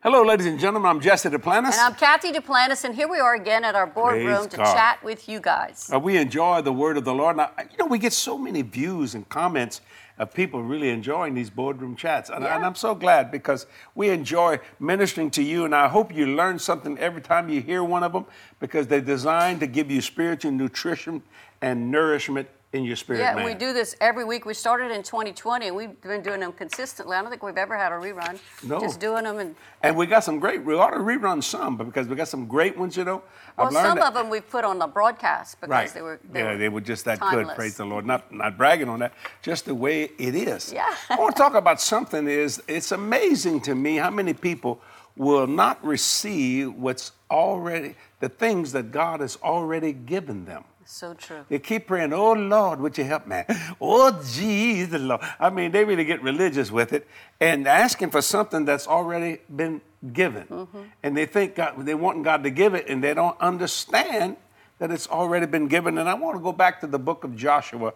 Hello, ladies and gentlemen. I'm Jesse Duplantis. And I'm Kathy Duplantis, and here we are again at our boardroom to God. chat with you guys. Uh, we enjoy the word of the Lord. Now, you know, we get so many views and comments of people really enjoying these boardroom chats. And, Yeah. and I'm so glad because we enjoy ministering to you. And I hope you learn something every time you hear one of them because they're designed to give you spiritual nutrition and nourishment in your spirit, Yeah, man. we do this every week. We started in 2020, and we've been doing them consistently. I don't think we've ever had a rerun. No. Just doing them, and And we got some great, we ought to rerun some but because we got some great ones, you know. well, I've learned some that- of them we've put on the broadcast because Right. they were they yeah, were they were just that good. Praise the Lord. Not not bragging on that, just the way it is. Yeah. I want to talk about something. Is it's amazing to me how many people will not receive what's already the things that God has already given them. So true. They keep praying, oh Lord, would you help me? Oh Jesus, Lord. I mean, they really get religious with it and asking for something that's already been given. Mm-hmm. And they think God, they want God to give it and they don't understand that it's already been given. And I want to go back to the book of Joshua,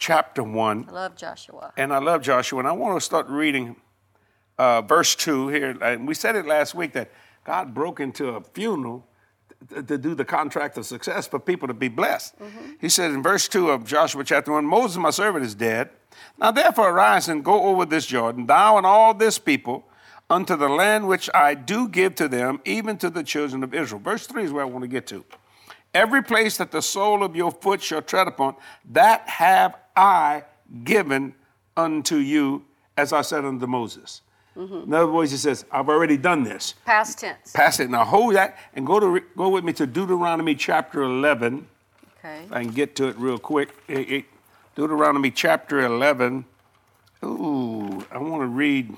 chapter 1. I love Joshua. And I love Joshua, and I want to start reading uh, verse 2 here. And we said it last week that God broke into a funeral to, do the contract of success for people to be blessed. He said in verse 2 of Joshua chapter 1 Moses, my servant, is dead. Now therefore arise and go over this Jordan, thou and all this people, unto the land which I do give to them, even to the children of Israel. Verse 3 is where I want to get to. Every place that the sole of your foot shall tread upon, that have I given unto you, as I said unto Moses. In other words, he says, I've already done this. Past tense. Pass it. Now hold that and go to go with me to Deuteronomy chapter 11. Okay. If I can get to it real quick. Eh, eh, Deuteronomy chapter 11. Ooh, I want to read.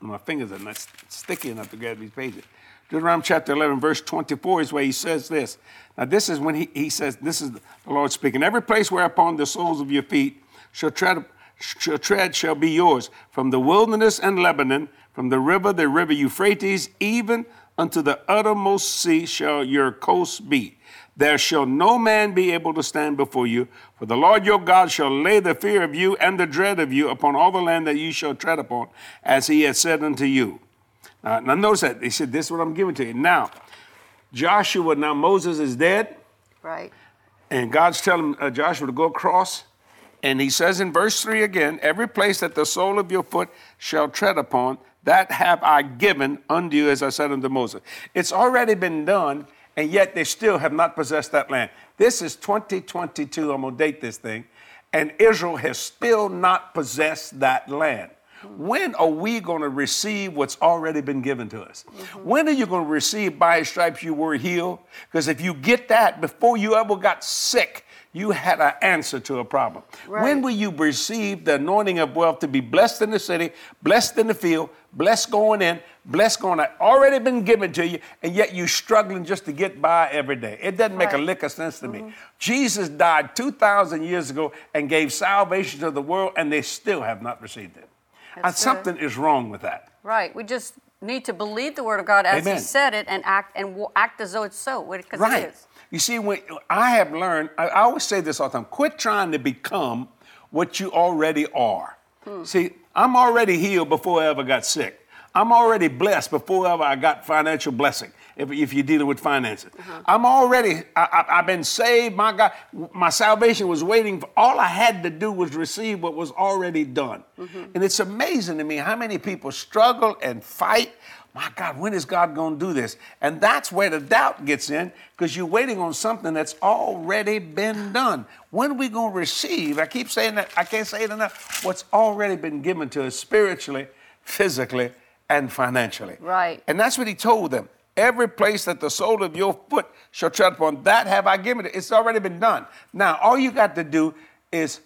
My fingers are not sticky enough to grab these pages. Deuteronomy chapter 11, verse 24 is where he says this. Now, this is when he, he says, This is the Lord speaking. Every place whereupon the soles of your feet shall tread, tread shall be yours, from the wilderness and Lebanon, from the river, the river Euphrates, even unto the uttermost sea shall your coast be. There shall no man be able to stand before you, for the Lord your God shall lay the fear of you and the dread of you upon all the land that you shall tread upon, as he has said unto you. Now, now notice that. He said, This is what I'm giving to you. Now, Joshua, now Moses is dead, Right. and God's telling uh, Joshua to go across. And he says in verse 3 again, Every place that the sole of your foot shall tread upon, that have I given unto you, as I said unto Moses. It's already been done, and yet they still have not possessed that land. This is 2022. I'm going to date this thing. And Israel has still not possessed that land. When are we going to receive what's already been given to us? Mm-hmm. When are you going to receive by his stripes you were healed? Because if you get that before you ever got sick, you had an answer to a problem. When will you receive the anointing of wealth to be blessed in the city, blessed in the field, blessed going in, blessed going out? Already been given to you, and yet you're struggling just to get by every day. It doesn't make a lick of sense to me. Mm-hmm. Jesus died 2,000 years ago and gave salvation to the world, and they still have not received it. And good. something is wrong with that. Right. We just need to believe the word of God as Amen. He said it and act and act as though it's so, because Right. it is. You see, when I have learned, I, I always say this all the time quit trying to become what you already are. Hmm. See, I'm already healed before I ever got sick. I'm already blessed before ever I got financial blessing. If, if you're dealing with finances, uh-huh. I'm already. I, I, I've been saved. My God, my salvation was waiting. For, all I had to do was receive what was already done. Mm-hmm. And it's amazing to me how many people struggle and fight my God, when is God going to do this? And that's where the doubt gets in because you're waiting on something that's already been done. When are we going to receive? I keep saying that, I can't say it enough. What's already been given to us spiritually, physically, and financially. Right. And that's what he told them. Every place that the sole of your foot shall tread upon, that have I given it. It's already been done. Now, all you got to do is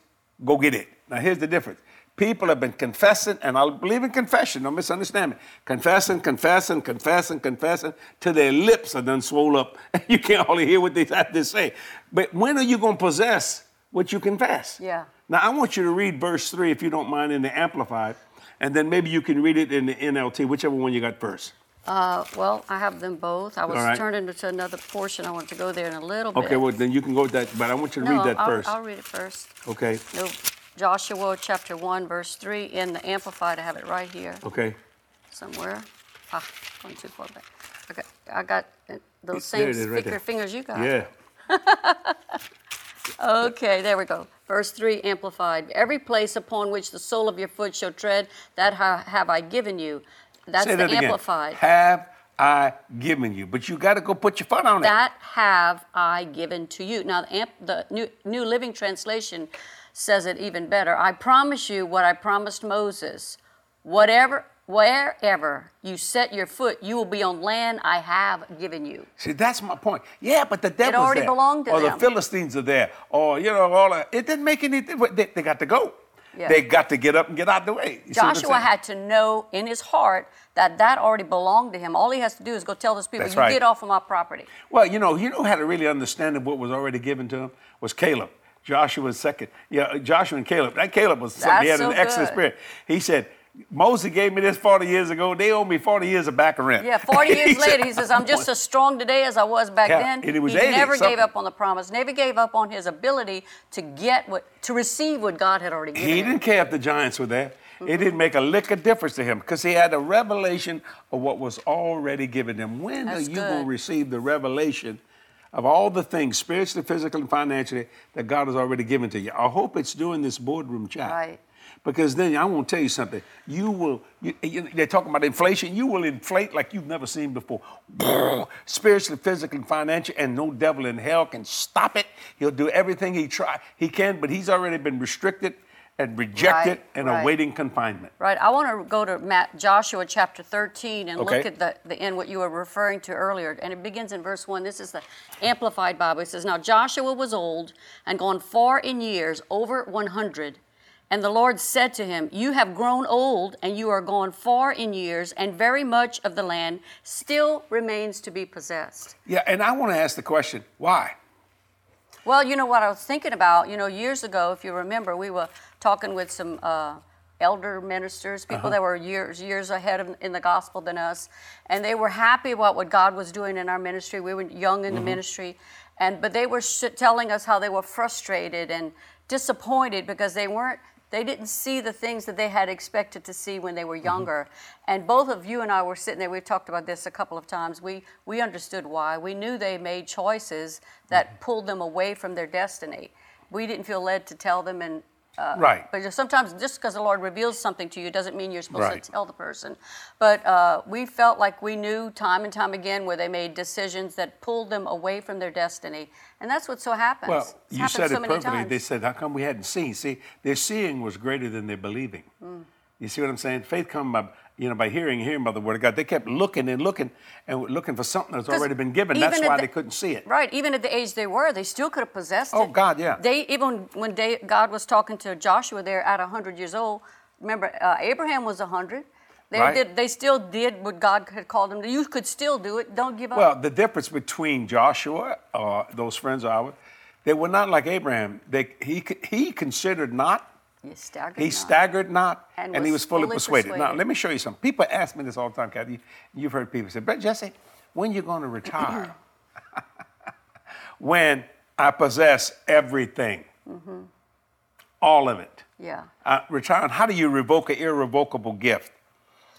go get it. Now, here's the difference. People have been confessing, and I believe in confession, don't misunderstand me. Confessing, confessing, confessing, confessing, till their lips are done swole up. you can't hardly hear what they have to say. But when are you going to possess what you confess? Yeah. Now, I want you to read verse 3, if you don't mind, in the Amplified, and then maybe you can read it in the NLT, whichever one you got first. Uh, well, I have them both. I was right. turning to another portion. I want to go there in a little bit. Okay, well, then you can go with that, but I want you to no, read that I'll, first. I'll read it first. Okay, No, Joshua chapter 1, verse 3 in the Amplified. I have it right here okay. somewhere. Ah, going too far back. I got, I got those There same it is, right thicker there. fingers you got. Yeah. Okay, there we go. Verse 3 amplified. Every place upon which the sole of your foot shall tread, that ha- have I given you. That's Say the that again. amplified. Have I given you? But you got to go put your foot on it. That have I given to you. Now, the, amp, the New, New Living Translation says it even better. I promise you what I promised Moses. Whatever, wherever you set your foot, you will be on land I have given you. See, that's my point. Yeah, but the devil's already there. belonged to or them. Or the Philistines are there. Or, you know, all that. It didn't make any difference. They, they got to go. Yeah. They got to get up and get out of the way. You see what I'm Joshua had to know in his heart that that already belonged to him. All he has to do is go tell those people, That's "You right. get off of my property." Well, you know, you know how to really understand what was already given to him was Caleb. Joshua's second. Yeah, Joshua and Caleb. That Caleb was something he had That's an so excellent good. spirit. He said, Moses gave me this 40 years ago. They owe me 40 years of back rent. Yeah, 40 years later, he says, I'm just as strong today as I was back Yeah, then. and it was he 80 never gave up on the promise, never gave up on his ability to get what, to receive what God had already given He him. didn't care if the giants were there. It didn't make a lick of difference to him because he had a revelation of what was already given him. When That's are you going to receive the revelation of all the things, spiritually, physically, and financially, that God has already given to you? I hope it's doing this boardroom chat. Right. Because then I want to tell you something. You will. You, you, they're talking about inflation. You will inflate like you've never seen before. Spiritually, physically, and financially, and no devil in hell can stop it. He'll do everything he try he can, but he's already been restricted and reject Right, and right. awaiting confinement. Right. I want to go to Matt, Joshua chapter 13 and Okay. look at the, the end, what you were referring to earlier. And it begins in verse 1. This is the Amplified Bible. It says, Now Joshua was old and gone far in years, over 100. And the Lord said to him, You have grown old, and you are gone far in years, and very much of the land still remains to be possessed. Yeah, and I want to ask the question, why? Well, you know what I was thinking about, you know, years ago, if you remember, we were talking with some uh, elder ministers, people that were years years ahead of, in the gospel than us, and they were happy about what God was doing in our ministry. We were young in the ministry, and but they were sh- telling us how they were frustrated and disappointed because they weren't. They didn't see the things that they had expected to see when they were mm-hmm. younger. And both of you and I were sitting there, we've talked about this a couple of times. We, we understood why. We knew they made choices that mm-hmm. pulled them away from their destiny. We didn't feel led to tell them and uh, Right. but sometimes just because the Lord reveals something to you doesn't mean you're supposed Right. to tell the person. But uh, we felt like we knew time and time again where they made decisions that pulled them away from their destiny, and that's what so happens. Well, It's you said so it perfectly. times. They said, "How come we hadn't seen?" See, their seeing was greater than their believing. Mm. You see what I'm saying? Faith comes by, you know, by hearing, hearing by the word of God. They kept looking and looking and looking for something that's already been given. That's why the- they couldn't see it. Right, even at the age they were, they still could have possessed Oh, it. Oh God, yeah. They even when they, God was talking to Joshua there at hundred years old. Remember, uh, Abraham was hundred. They Right. did. They still did what God had called them to. You could still do it. Don't give up. Well, the difference between Joshua, uh, those friends of ours, they were not like Abraham. They, he, he considered not, you staggered. he staggered not, And and, he was fully, fully persuaded. Now, let me show you something. People ask me this all the time, Kathy. You've heard people say, but Jesse, when you going to retire? when I possess everything, all of it. Yeah. Uh, retiring, how do you revoke an irrevocable gift?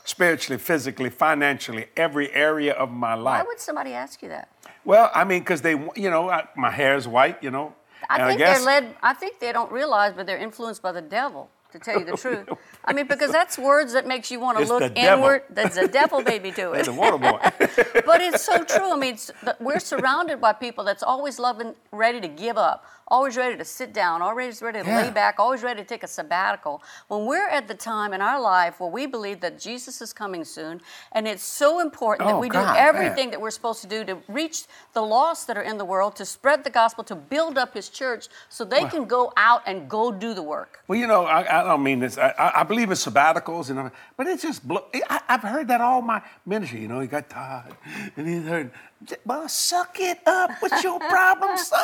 Spiritually, physically, financially, every area of my life. Why would somebody ask you that? Well, I mean, because they, you know, I, my hair is white, you know. I and think guess, they're led. I think they don't realize, but they're influenced by the devil. To tell you the truth, I mean, because that's words that makes you want to look the devil. inward. There's a devil baby to They're it. the water boy. but it's so true. I mean, it's, we're surrounded by people that's always loving, ready to give up, always ready to sit down, always ready to lay back, always ready to take a sabbatical. When we're at the time in our life where we believe that Jesus is coming soon, and it's so important that Oh, we God, do man. everything that we're supposed to do to reach the lost that are in the world, to spread the gospel, to build up His church, so they can go out and go do the work. Well, you know, I, I don't mean this. I, I believe in sabbaticals, and but it's just. Blo- I, I've heard that all my ministry. You know, he got tired, and he heard, "Well, suck it up. What's your problem, son?"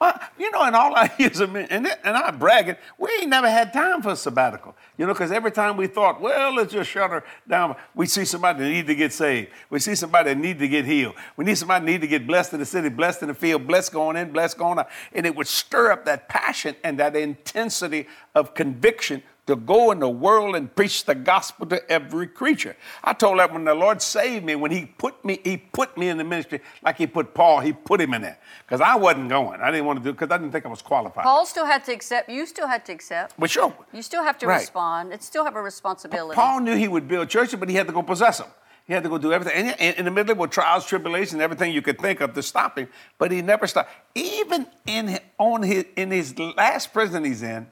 Well, you know, and all I hear is and it- and I'm bragging. We ain't never had time for a sabbatical. You know, because every time we thought, well, let's just shut her down, we see somebody that need to get saved. We see somebody that need to get healed. We need somebody that need to get blessed in the city, blessed in the field, blessed going in, blessed going out, and it would stir up that passion and that intensity of conviction to go in the world and preach the gospel to every creature. I told that when the Lord saved me, when He put me, He put me in the ministry like He put Paul, He put him in there. Because I wasn't going. I didn't want to do it because I didn't think I was qualified. Paul still had to accept. You still had to accept. But sure. You still have to Right. respond. It still have a responsibility. Paul knew he would build churches, but he had to go possess them. He had to go do everything. And in- the middle of trials, tribulation, everything you could think of to stop him, but he never stopped. Even in on his, in his last prison he's in,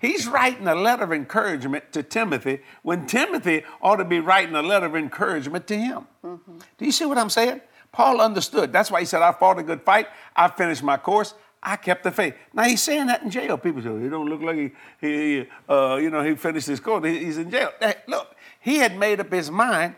he's writing a letter of encouragement to Timothy when Timothy ought to be writing a letter of encouragement to him. Do you see what I'm saying? Paul understood. That's why he said, I fought a good fight. I finished my course. I kept the faith. Now he's saying that in jail. People say, he don't look like he, he, he, uh, you know, he finished his course. He's in jail. Hey, look, he had made up his mind.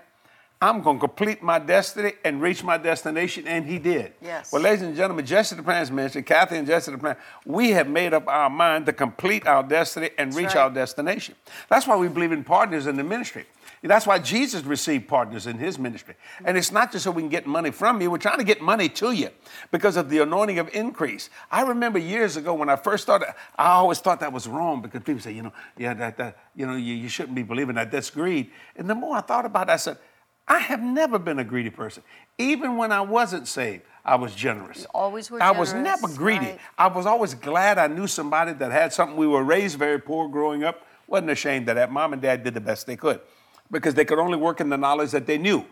I'm going to complete my destiny and reach my destination, and he did. Yes. Well, ladies and gentlemen, Jesse the Plans mentioned, Kathy and Jesse Duplantis, we have made up our mind to complete our destiny and reach right. our destination. That's why we believe in partners in the ministry. That's why Jesus received partners in his ministry. And it's not just so we can get money from you, we're trying to get money to you because of the anointing of increase. I remember years ago when I first started, I always thought that was wrong because people say, you know, yeah, that, that you know, you, you shouldn't be believing that. That's greed. And the more I thought about it, I said, I have never been a greedy person. Even when I wasn't saved, I was generous. always were I was never greedy. right. I was always glad I knew somebody that had something. We were raised very poor growing up. Wasn't ashamed of that. Mom and dad did the best they could because they could only work in the knowledge that they knew.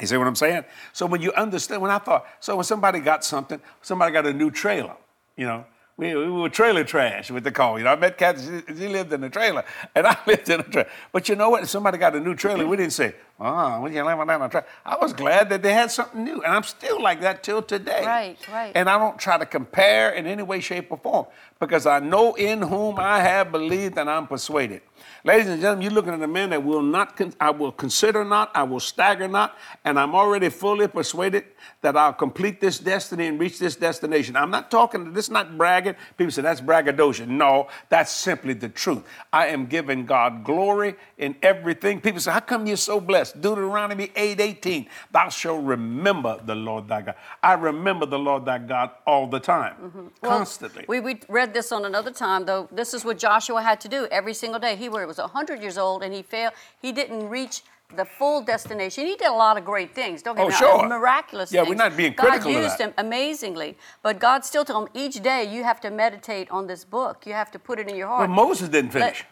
You see what I'm saying? So when you understand, when I thought, so when somebody got something, somebody got a new trailer, you know, we, we were trailer trash, what they call. You know, I met Kathy, she, she lived in a trailer, and I lived in a trailer. But you know what? If somebody got a new trailer, we didn't say, oh, you living down a trailer? I was glad that they had something new, and I'm still like that till today. Right, right. And I don't try to compare in any way, shape, or form because I know in whom I have believed and I'm persuaded. Ladies and gentlemen, you're looking at a man that will not, con- I will consider not, I will stagger not, and I'm already fully persuaded that I'll complete this destiny and reach this destination. I'm not talking, this is not bragging. People say that's braggadocio. No, that's simply the truth. I am giving God glory in everything. People say, how come you're so blessed? Deuteronomy 8 18, thou shalt remember the Lord thy God. I remember the Lord thy God all the time, Mm-hmm. Well, constantly. We, we read this on another time, though. This is what Joshua had to do every single day. He was 100 years old and he failed. He didn't reach the full destination. He did a lot of great things. Don't get Oh, me sure. wrong. Miraculous Yeah, we're not being God critical of used him amazingly. But God still told him each day you have to meditate on this book. You have to put it in your heart. but. Moses didn't finish.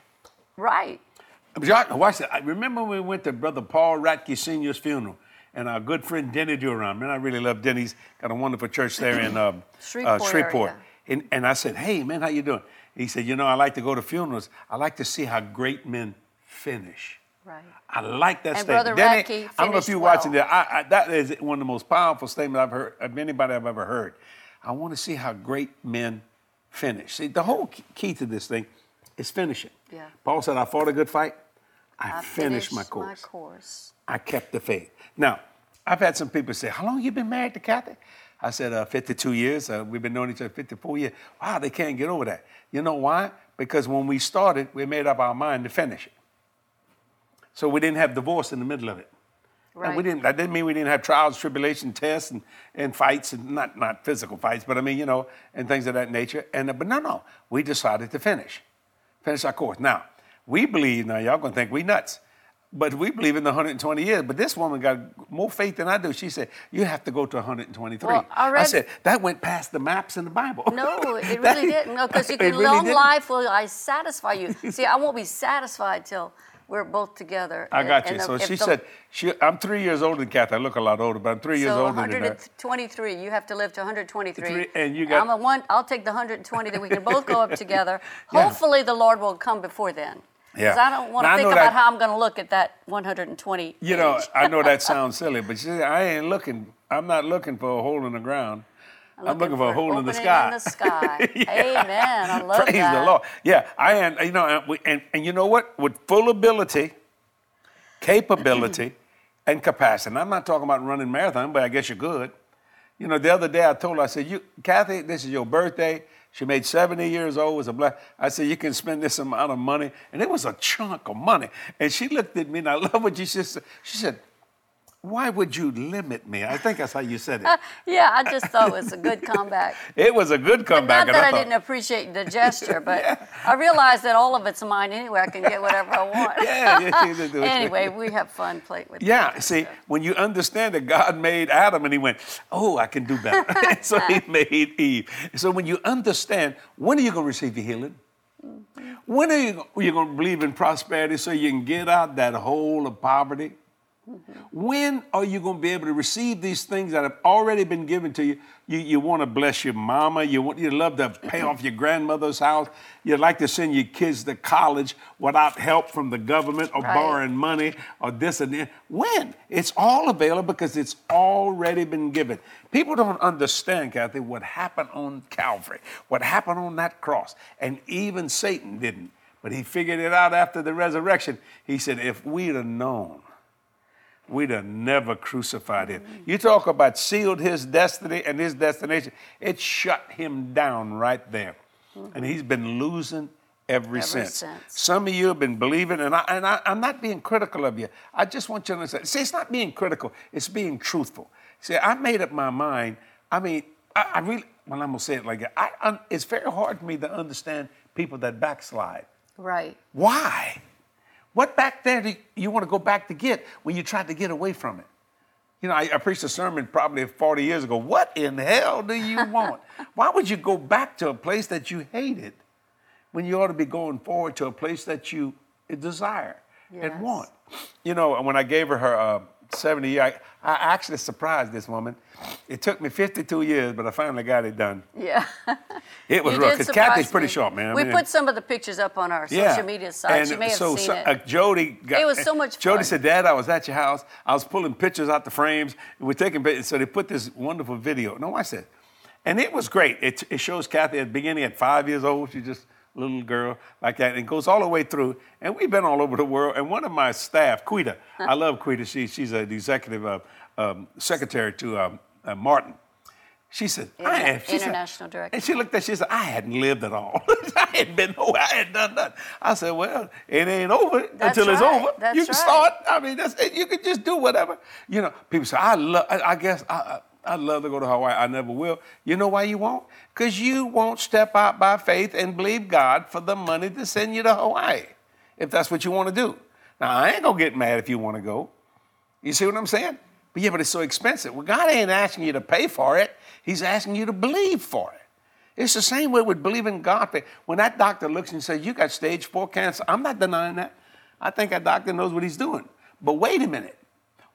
right. Watch that. I remember when we went to Brother Paul Ratke Sr.'s funeral, and our good friend Denny Duron, man, I really love Denny. He's got a wonderful church there in um, Shreveport uh, Shreveport. And, and I said, hey, man, how you doing? He said, you know, I like to go to funerals. I like to see how great men finish. Right. I like that And statement. Brother Denny, Radke I don't know if you're watching that. I, I, that is one of the most powerful statements I've heard of anybody I've ever heard. I want to see how great men finish. See, the whole key to this thing is finishing. Yeah. Paul said, I fought a good fight. I, I finished, my course. My course. I kept the faith. Now, I've had some people say, How long you been married to Kathy? I said, uh, 52 years. Uh, we've been knowing each other 54 years. Wow, they can't get over that. You know why? Because when we started, we made up our mind to finish it. So we didn't have divorce in the middle of it. Now, we didn't, that didn't mean we didn't have trials, tribulation, tests, and, and fights, and not, not physical fights, but I mean, you know, and things of that nature. And, uh, but no, no, we decided to finish, finish our course. Now, we believe, now y'all gonna think we nuts, but we believe in the 120 years. But this woman got more faith than I do. She said, you have to go to 123. Well, I said, that went past the maps in the Bible. No, it really didn't. No, because you can really long didn't. life will I satisfy you. See, I won't be satisfied till we're both together. I got you. And so she the- said, she, I'm three years older than Kathy. I look a lot older, but I'm three years so older than her. 123. You have to live to 123. Three- and you got- I'm a one. I'll take the 120 that we can both go up together. Yeah. Hopefully, the Lord will come before then. Yeah. Because I don't want to think about that- how I'm going to look at that 120. You know. I know that sounds silly, but see, I ain't looking. I'm not looking for a hole in the ground. I'm looking, for a hole in the sky. In the sky. Yeah. Amen. I love Praise that. the Lord. Yeah, I am. You know, and, and and you know what? With full ability, capability, and capacity. And I'm not talking about running marathon, but I guess you could. You know, the other day I told her, I said, "You, Kathy, this is your birthday." She made 70 years old. Was a black. I said, "You can spend this amount of money," and it was a chunk of money. And she looked at me, and I love what she said. She said, why would you limit me? I think that's how you said it. yeah, I just thought it was a good comeback. it was a good comeback. But not that I, I thought... didn't appreciate the gesture, but yeah. I realized that all of it's mine anyway. I can get whatever I want. yeah, yeah anyway, we have fun playing with. Yeah, see, when you understand that God made Adam and He went, "Oh, I can do better," so He made Eve. So when you understand, when are you going to receive your healing? Mm-hmm. When are you, are you going to believe in prosperity so you can get out that hole of poverty? Mm-hmm. When are you going to be able to receive these things that have already been given to you? You, you want to bless your mama. You want you love to pay off your grandmother's house. You'd like to send your kids to college without help from the government or right. borrowing money or this and that. When? It's all available because it's already been given. People don't understand, Kathy, what happened on Calvary, what happened on that cross, and even Satan didn't. But he figured it out after the resurrection. He said, if we'd have known we'd have never crucified him. You talk about sealed his destiny and his destination, it shut him down right there. Mm-hmm. And he's been losing ever, ever since. since. Some of you have been believing, and, I, and I, I'm not being critical of you. I just want you to understand. See, it's not being critical, it's being truthful. See, I made up my mind. I mean, I, I really, well, I'm going to say it like that. I, it's very hard for me to understand people that backslide. Right. Why? What back there do you want to go back to get when you tried to get away from it? You know, I, I preached a sermon probably 40 years ago. What in hell do you want? Why would you go back to a place that you hated when you ought to be going forward to a place that you desire yes. and want? You know, when I gave her her uh, 70 year, I, I actually surprised this woman. It took me 52 years, but I finally got it done. Yeah. It was rough because Kathy's pretty me. sharp, man. We I mean, put some of the pictures up on our yeah. social media site. And you may have so, seen so, it. Uh, Jody got, It was so much fun. Jody said, Dad, I was at your house. I was pulling pictures out the frames. We're taking pictures. So they put this wonderful video. No, I said, and it was great. It, it shows Kathy at the beginning at five years old. She just little girl like that. And it goes all the way through. And we've been all over the world. And one of my staff, Quita, I love Quita. She, she's an executive uh, um, secretary to um, uh, Martin. She said, I have. She International said, director. And she looked at she said, I hadn't lived at all. I hadn't been nowhere. I hadn't done nothing. I said, well, it ain't over that's until right. it's over. That's you can right. start. I mean, that's it. You can just do whatever. You know, people say, I love, I, I guess, I, I, would love to go to Hawaii. I never will. You know why you won't? Because you won't step out by faith and believe God for the money to send you to Hawaii, if that's what you want to do. Now, I ain't going to get mad if you want to go. You see what I'm saying? But yeah, but it's so expensive. Well, God ain't asking you to pay for it. He's asking you to believe for it. It's the same way with believing God. When that doctor looks and says, You got stage four cancer, I'm not denying that. I think that doctor knows what he's doing. But wait a minute.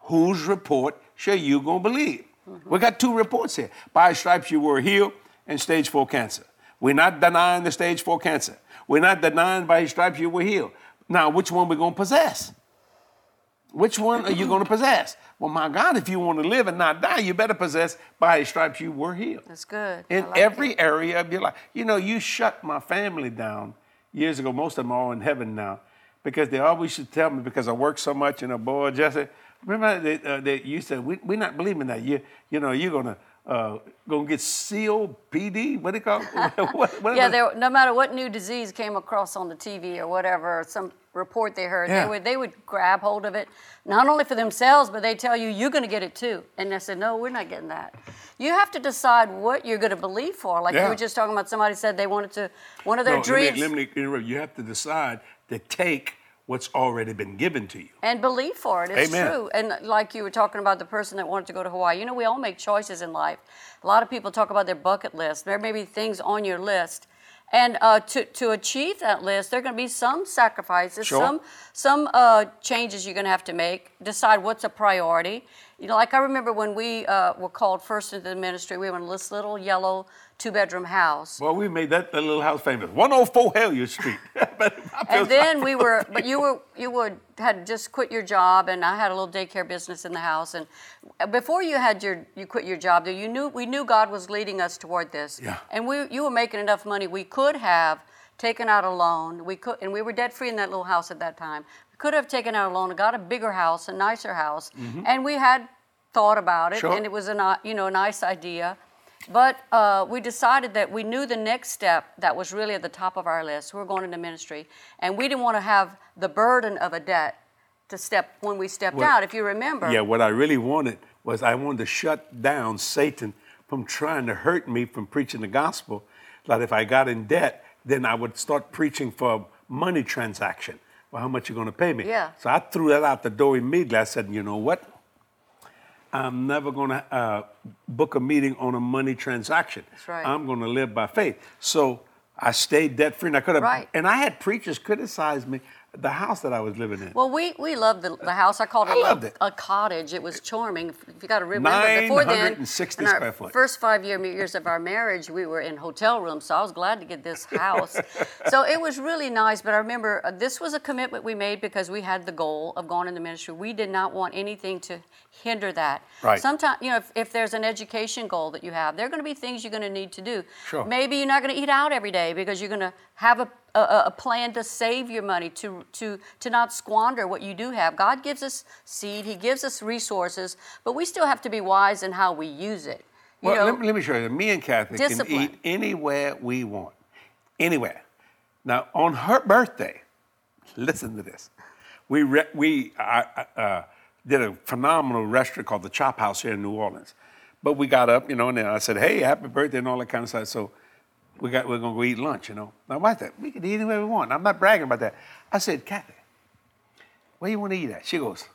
Whose report shall you to believe? Mm-hmm. We got two reports here. By stripes you were healed and stage four cancer. We're not denying the stage four cancer. We're not denying by his stripes you were healed. Now, which one we going to possess? Which one are you going to possess? Well, my God, if you want to live and not die, you better possess by his stripes you were healed. That's good. In like every that. area of your life. You know, you shut my family down years ago. Most of them are all in heaven now because they always to tell me because I work so much and a boy, Jesse, remember that, uh, they used to, we, we're not believing that. You, you know, you're going to uh, gonna get COPD. What do you call it? what, what yeah, there, no matter what new disease came across on the TV or whatever, some report they heard, yeah. they would they would grab hold of it, not only for themselves, but they tell you you're going to get it too. And they said, no, we're not getting that. You have to decide what you're going to believe for. Like yeah. you were just talking about, somebody said they wanted to one of their no, dreams. Let me, let me interrupt. You have to decide to take what's already been given to you. And believe for it. It's Amen. true. And like you were talking about the person that wanted to go to Hawaii, you know, we all make choices in life. A lot of people talk about their bucket list. There may be things on your list. And uh, to, to achieve that list, there are going to be some sacrifices, sure. some some uh, changes you're going to have to make. Decide what's a priority. You know, like I remember when we uh, were called first into the ministry, we were in this little yellow two bedroom house. Well, we made that, that little house famous. 104 Hellier Street. and then we were, but you were, you would, had just quit your job, and I had a little daycare business in the house. And before you had your, you quit your job, you knew, we knew God was leading us toward this. Yeah. And we, you were making enough money, we could have taken out a loan. We could, and we were debt free in that little house at that time. We could have taken out a loan and got a bigger house, a nicer house, mm-hmm. and we had thought about it, sure. and it was a you know a nice idea. But uh, we decided that we knew the next step that was really at the top of our list. We were going into ministry, and we didn't want to have the burden of a debt to step when we stepped Well, out. If you remember. Yeah, what I really wanted was I wanted to shut down Satan from trying to hurt me from preaching the gospel. That if I got in debt, then I would start preaching for money transaction. Well, how much you going to pay me? Yeah. So I threw that out the door immediately. I said, you know what? I'm never going to uh, book a meeting on a money transaction. That's right. I'm going to live by faith. So I stayed debt free, and I could have. Right. And I had preachers criticize me the house that I was living in. Well, we, we loved the, the house. I called it, I loved a, it. a cottage. It was charming. If you got to remember, before then, in our square foot. first five year, years of our marriage, we were in hotel rooms. So I was glad to get this house. so it was really nice. But I remember uh, this was a commitment we made because we had the goal of going in the ministry. We did not want anything to hinder that. Right. Sometimes, you know, if, if there's an education goal that you have, there are going to be things you're going to need to do. Sure. Maybe you're not going to eat out every day because you're going to have a a, a plan to save your money, to, to, to not squander what you do have. God gives us seed, He gives us resources, but we still have to be wise in how we use it. You Well, know, let, me, let me show you. Me and Kathy can eat anywhere we want. Anywhere. Now, on her birthday, listen to this. We, re- we I, I, uh, did a phenomenal restaurant called the Chop House here in New Orleans. But we got up, you know, and then I said, hey, happy birthday and all that kind of stuff. So we got, we're going to go eat lunch, you know. My wife said, we can eat anywhere we want. I'm not bragging about that. I said, Kathy, where you want to eat at? She goes,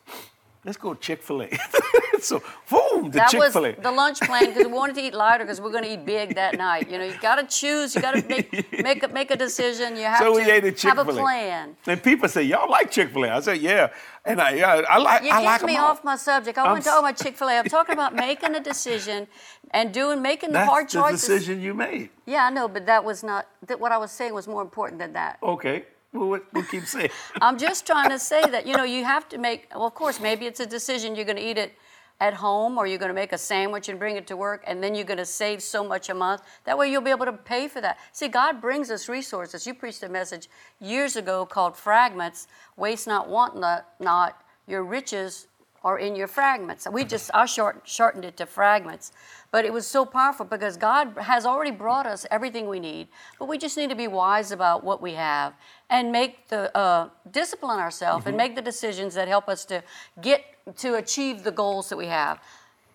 let's go Chick-fil-A. so, boom, the that Chick-fil-A. was the lunch plan because we wanted to eat lighter because we're going to eat big that night. You know, you got to choose. You got to make make a, make a decision. You have so to we ate at have Chick-fil-A. a plan. And people say, y'all like Chick-fil-A. I said, yeah. And I, yeah, I like, You I like me off my subject. I I'm wasn't talking about Chick Fil A. I'm talking about making a decision and doing making the That's hard the choices. decision you made. Yeah, I know, but that was not. That what I was saying was more important than that. Okay. Well, we'll keep saying. I'm just trying to say that you know you have to make. Well, of course, maybe it's a decision you're going to eat it at home, or you're going to make a sandwich and bring it to work, and then you're going to save so much a month. That way, you'll be able to pay for that. See, God brings us resources. You preached a message years ago called "Fragments: Waste not, want not, not. Your riches are in your fragments." We just I short, shortened it to fragments, but it was so powerful because God has already brought us everything we need, but we just need to be wise about what we have and make the uh, discipline ourselves and make the decisions that help us to get to achieve the goals that we have.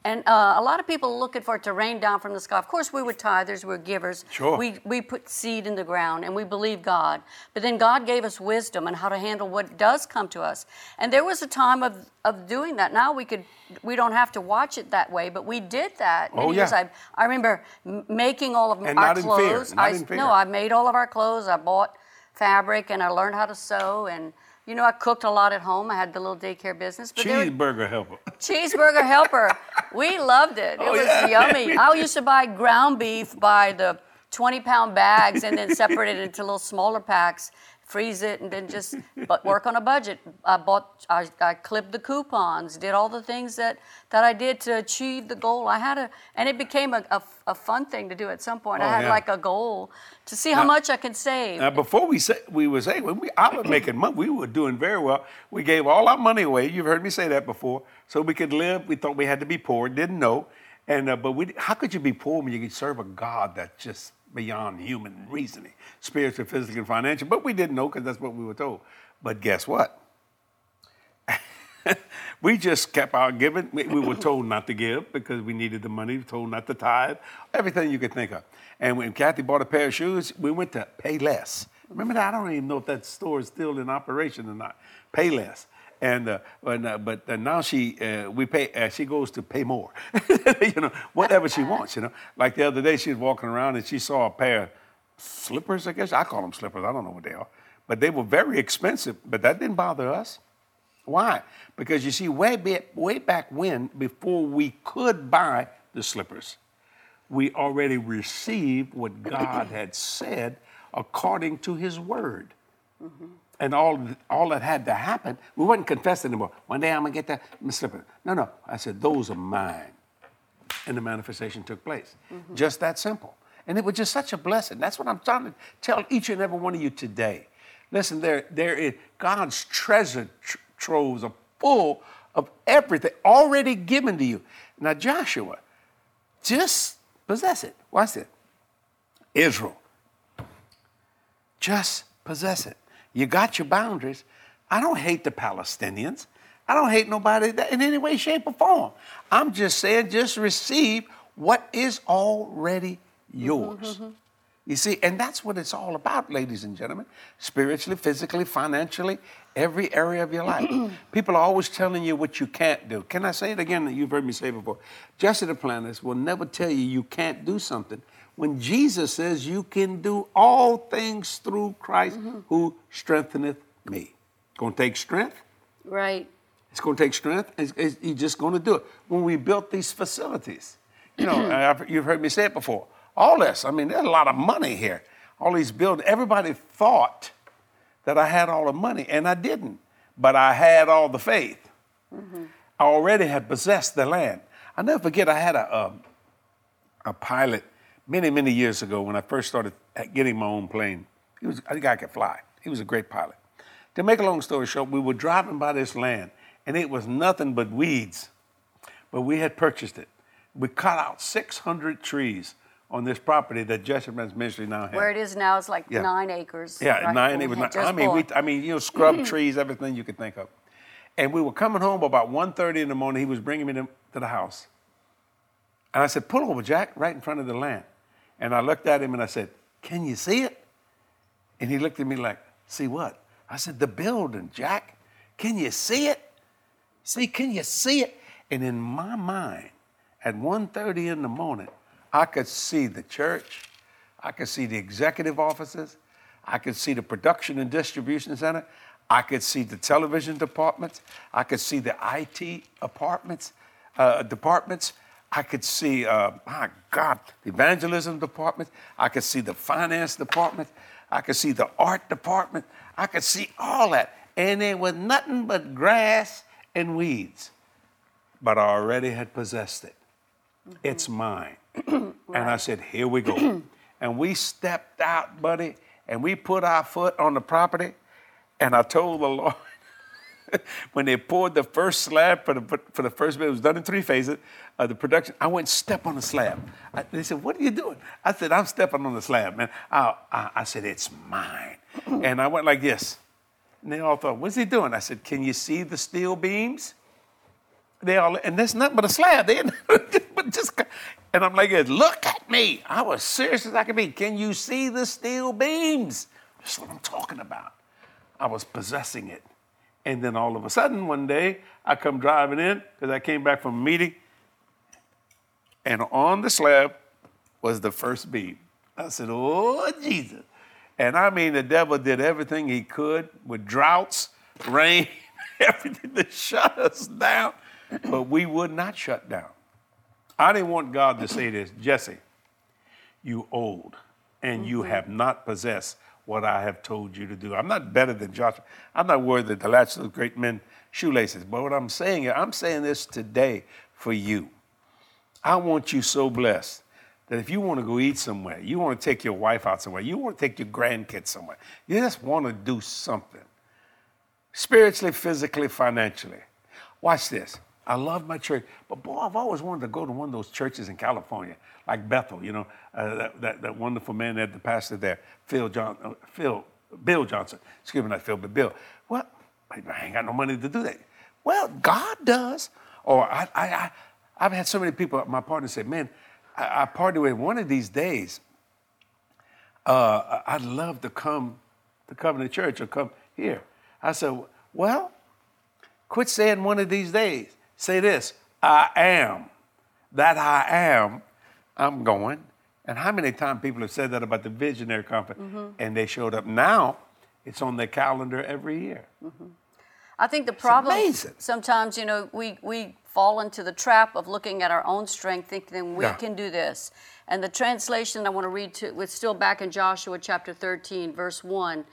And uh, a lot of people are looking for it to rain down from the sky. Of course, we were tithers, we were givers. Sure. We, we put seed in the ground and we believe God. But then God gave us wisdom on how to handle what does come to us. And there was a time of, of doing that. Now we could we don't have to watch it that way, but we did that. Oh, yeah. I, I remember making all of And our not in fear, clothes. not I, in fear. No, I made all of our clothes. I bought fabric and I learned how to sew and you know, I cooked a lot at home. I had the little daycare business. But there were- Cheeseburger helper. cheeseburger helper. We loved it. It Oh, was yeah. yummy. I used to buy ground beef by the 20 pound bags and then separate it into little smaller packs, freeze it, and then just but work on a budget. I bought, I, I clipped the coupons, did all the things that, that I did to achieve the goal. I had a, and it became a, a, a fun thing to do at some point. I Oh, had yeah. like a goal to see how Now- much I can save. Now, before we say we were saying when we, I was making money, we were doing very well. We gave all our money away. You've heard me say that before, so we could live. We thought we had to be poor, didn't know, and uh, but we, how could you be poor when you can serve a God that just beyond human reasoning, spiritual, physical, and financial? But we didn't know because that's what we were told. But guess what? we just kept on giving. We, we were told not to give because we needed the money, we were told not to tithe, everything you could think of. And when Kathy bought a pair of shoes, we went to pay less. Remember that? I don't even know if that store is still in operation or not. Pay less. And uh, uh, but uh, now she uh, we pay uh, she goes to pay more, you know whatever she wants, you know. Like the other day, she was walking around and she saw a pair of slippers. I guess I call them slippers. I don't know what they are, but they were very expensive. But that didn't bother us. Why? Because you see, way back, way back when, before we could buy the slippers, we already received what God had said according to His Word. And all, all that had to happen, we wouldn't confess anymore. One day I'm gonna get that slipper. No, no. I said, those are mine. And the manifestation took place. Mm-hmm. Just that simple. And it was just such a blessing. That's what I'm trying to tell each and every one of you today. Listen, there, there is God's treasure tr- troves are full of everything already given to you. Now, Joshua, just possess it. Watch it. Israel, just possess it. You got your boundaries, I don't hate the Palestinians. I don't hate nobody in any way, shape, or form. I'm just saying, just receive what is already yours. Mm-hmm, mm-hmm. You see, and that's what it's all about, ladies and gentlemen. Spiritually, physically, financially, every area of your life. People are always telling you what you can't do. Can I say it again that you've heard me say before? Jesse Duplantis will never tell you you can't do something when Jesus says you can do all things through Christ who strengtheneth me. It's Gonna take strength? Right. It's going to take strength. It's, it's, you're just going to do it. When we built these facilities, you know, I've, you've heard me say it before. All this, I mean, there's a lot of money here. All these buildings. Everybody thought that I had all the money, and I didn't. But I had all the faith. I already had possessed the land. I never forget. I had a um, a pilot many many years ago when I first started getting my own plane. He was a guy could fly. He was a great pilot. To make a long story short, we were driving by this land, and it was nothing but weeds. But we had purchased it. We cut out 600 trees on this property that Jesse Men's Ministry now has. Where it is now is like Yeah. nine acres. Yeah, right? nine. We It was had nine. I mean, we. I mean, you know, scrub trees, everything you could think of. And we were coming home about 1.30 in the morning. He was bringing me to, to the house. And I said, pull over, Jack, right in front of the land. And I looked at him and I said, can you see it? And he looked at me like, see what? I said, the building, Jack. Can you see it? See, can you see it? And in my mind, at 1.30 in the morning, I could see the church. I could see the executive offices. I could see the production and distribution center. I could see the television departments. I could see the IT apartments, uh, departments. I could see, uh, my God, the evangelism department. I could see the finance department. I could see the art department. I could see all that. And there was nothing but grass and weeds. But I already had possessed it. It's mine. And I said, here we go. and we stepped out, buddy, and we put our foot on the property. And I told the Lord, when they poured the first slab for the, for the first bit, it was done in three phases, uh, the production, I went step on the slab. I, they said, what are you doing? I said, I'm stepping on the slab, man. I, I, I said, it's mine. and I went like this. And they all thought, what's he doing? I said, can you see the steel beams? They all, and that's nothing but a slab. They, but just, and I'm like, look at me. I was serious as I could be. Can you see the steel beams? That's what I'm talking about. I was possessing it. And then all of a sudden, one day, I come driving in because I came back from a meeting, and on the slab was the first beam. I said, Oh, Jesus. And I mean, the devil did everything he could with droughts, rain, everything to shut us down, but we would not shut down. I didn't want God to say this, Jesse, you old, and you mm-hmm. have not possessed what I have told you to do. I'm not better than Joshua. I'm not worthy to latch those great men shoelaces. But what I'm saying I'm saying this today for you. I want you so blessed that if you want to go eat somewhere, you want to take your wife out somewhere, you want to take your grandkids somewhere, you just want to do something spiritually, physically, financially. Watch this. I love my church, but boy, I've always wanted to go to one of those churches in California, like Bethel. You know, uh, that, that, that wonderful man that the pastor there, Phil John, uh, Phil, Bill Johnson. Excuse me, not Phil, but Bill. Well, I ain't got no money to do that. Well, God does. Or I, I, I I've had so many people. My partner said, "Man, I, I partner with one of these days. Uh, I'd love to come to Covenant Church or come here." I said, "Well, quit saying one of these days. Say this: I am. That I am. I'm going." And how many times people have said that about the Visionary Conference, mm-hmm. and they showed up? Now, it's on their calendar every year. Mm-hmm. I think the problem sometimes, you know, we, we fall into the trap of looking at our own strength, thinking we Yeah. can do this. And the translation I want to read to, it's still back in Joshua chapter 13, verse 1.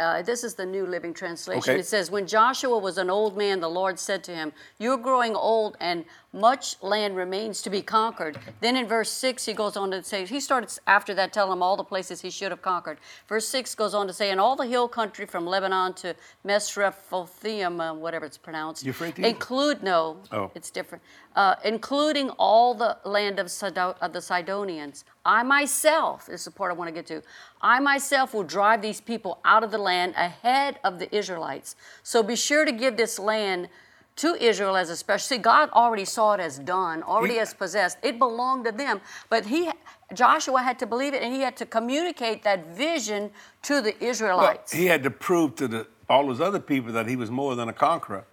Uh, this is the New Living Translation. Okay. It says, When Joshua was an old man, the Lord said to him, You're growing old, and much land remains to be conquered. Then in verse 6, he goes on to say, he started after that telling them all the places he should have conquered. Verse 6 goes on to say, in all the hill country from Lebanon to Mesrephotheim, uh, whatever it's pronounced, Euphrates? include, no, Oh. it's different, uh, including all the land of, Sido- of the Sidonians. I myself, this is the part I want to get to, I myself will drive these people out of the land ahead of the Israelites. So be sure to give this land to Israel as a special. See, God already saw it as done, already He- as possessed. It belonged to them, but he, Joshua had to believe it, and he had to communicate that vision to the Well, Israelites. he had to prove to the, all those other people that he was more than a conqueror,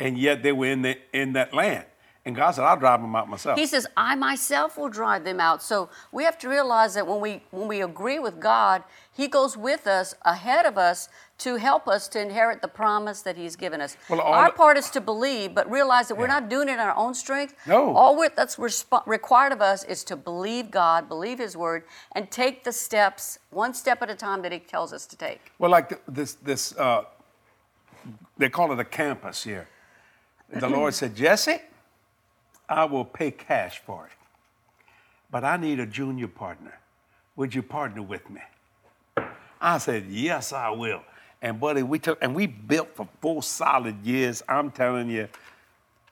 and yet they were in, the, in that land. And God said, I'll drive them out myself. He says, I myself will drive them out. So we have to realize that when we when we agree with God, He goes with us, ahead of us, to help us to inherit the promise that He's given us. Well, our the- part is to believe, but realize that we're not doing it in our own strength. No. All we're, that's resp- required of us is to believe God, believe His word, and take the steps one step at a time that He tells us to take. Well, like th- this, this uh, they call it a campus here. The Lord said, Jesse, I will pay cash for it, but I need a junior partner. Would you partner with me? I said, yes, I will. And buddy, we took and we built for four solid years. I'm telling you,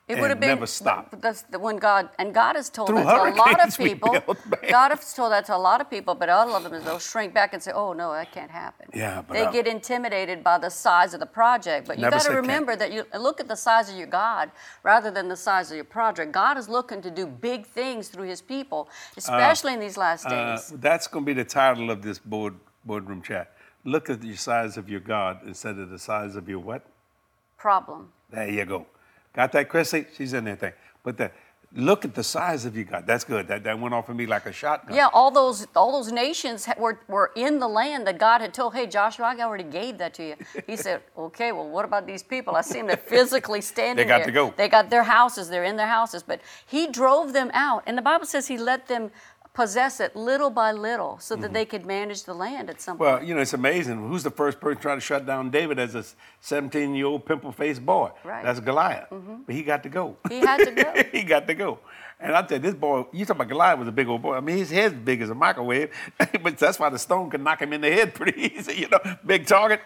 It would have been never stop. but That's the when God and God has told Through that to a lot of people. built. God has told that to a lot of people, but all of them is they'll shrink back and say, "Oh no, that can't happen." Yeah, but, they uh, get intimidated by the size of the project. But you got to said can't. remember that you look at the size of your God rather than the size of your project. God is looking to do big things through His people, especially in these last uh, days. that's going to be the title of this board boardroom chat. Look at the size of your God instead of the size of your what? Problem. There you go. Got that, Chrissy? She's in there thing. But the, look at the size of your God. That's good. That, that went off of me like a shotgun. Yeah, all those all those nations were, were in the land that God had told, hey, Joshua, I already gave that to you. He said, okay, well, what about these people? I see them they're physically standing They got there. to go. They got their houses. They're in their houses. But he drove them out. And the Bible says he let them possess it little by little so that they could manage the land at some point. Mm-hmm. Well, you know, it's amazing. Who's the first person trying to shut down David as a 17 year old pimple faced boy? Right. That's Goliath. But he got to go. He had to go. he got to go. And I tell you, this boy, you talking about Goliath was a big old boy. I mean, his head's big as a microwave, but that's why the stone could knock him in the head pretty easy. You know, big target.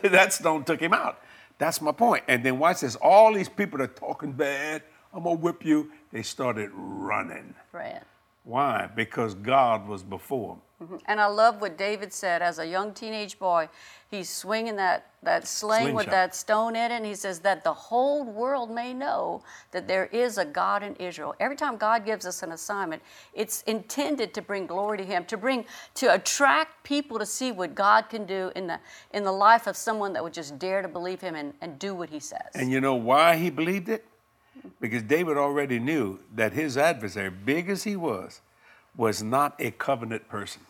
that stone took him out. That's my point. And then watch this. All these people that are talking bad, I'm gonna whip you. They started running. right. Why? Because God was before them. Mm-hmm. And I love what David said as a young teenage boy. He's swinging that, that sling with that stone in it, and he says that the whole world may know that there is a God in Israel. Every time God gives us an assignment, it's intended to bring glory to Him, to bring to attract people to see what God can do in the in the life of someone that would just dare to believe Him and, and do what He says. And you know why he believed it? Because David already knew that his adversary, big as he was, was not a covenant person.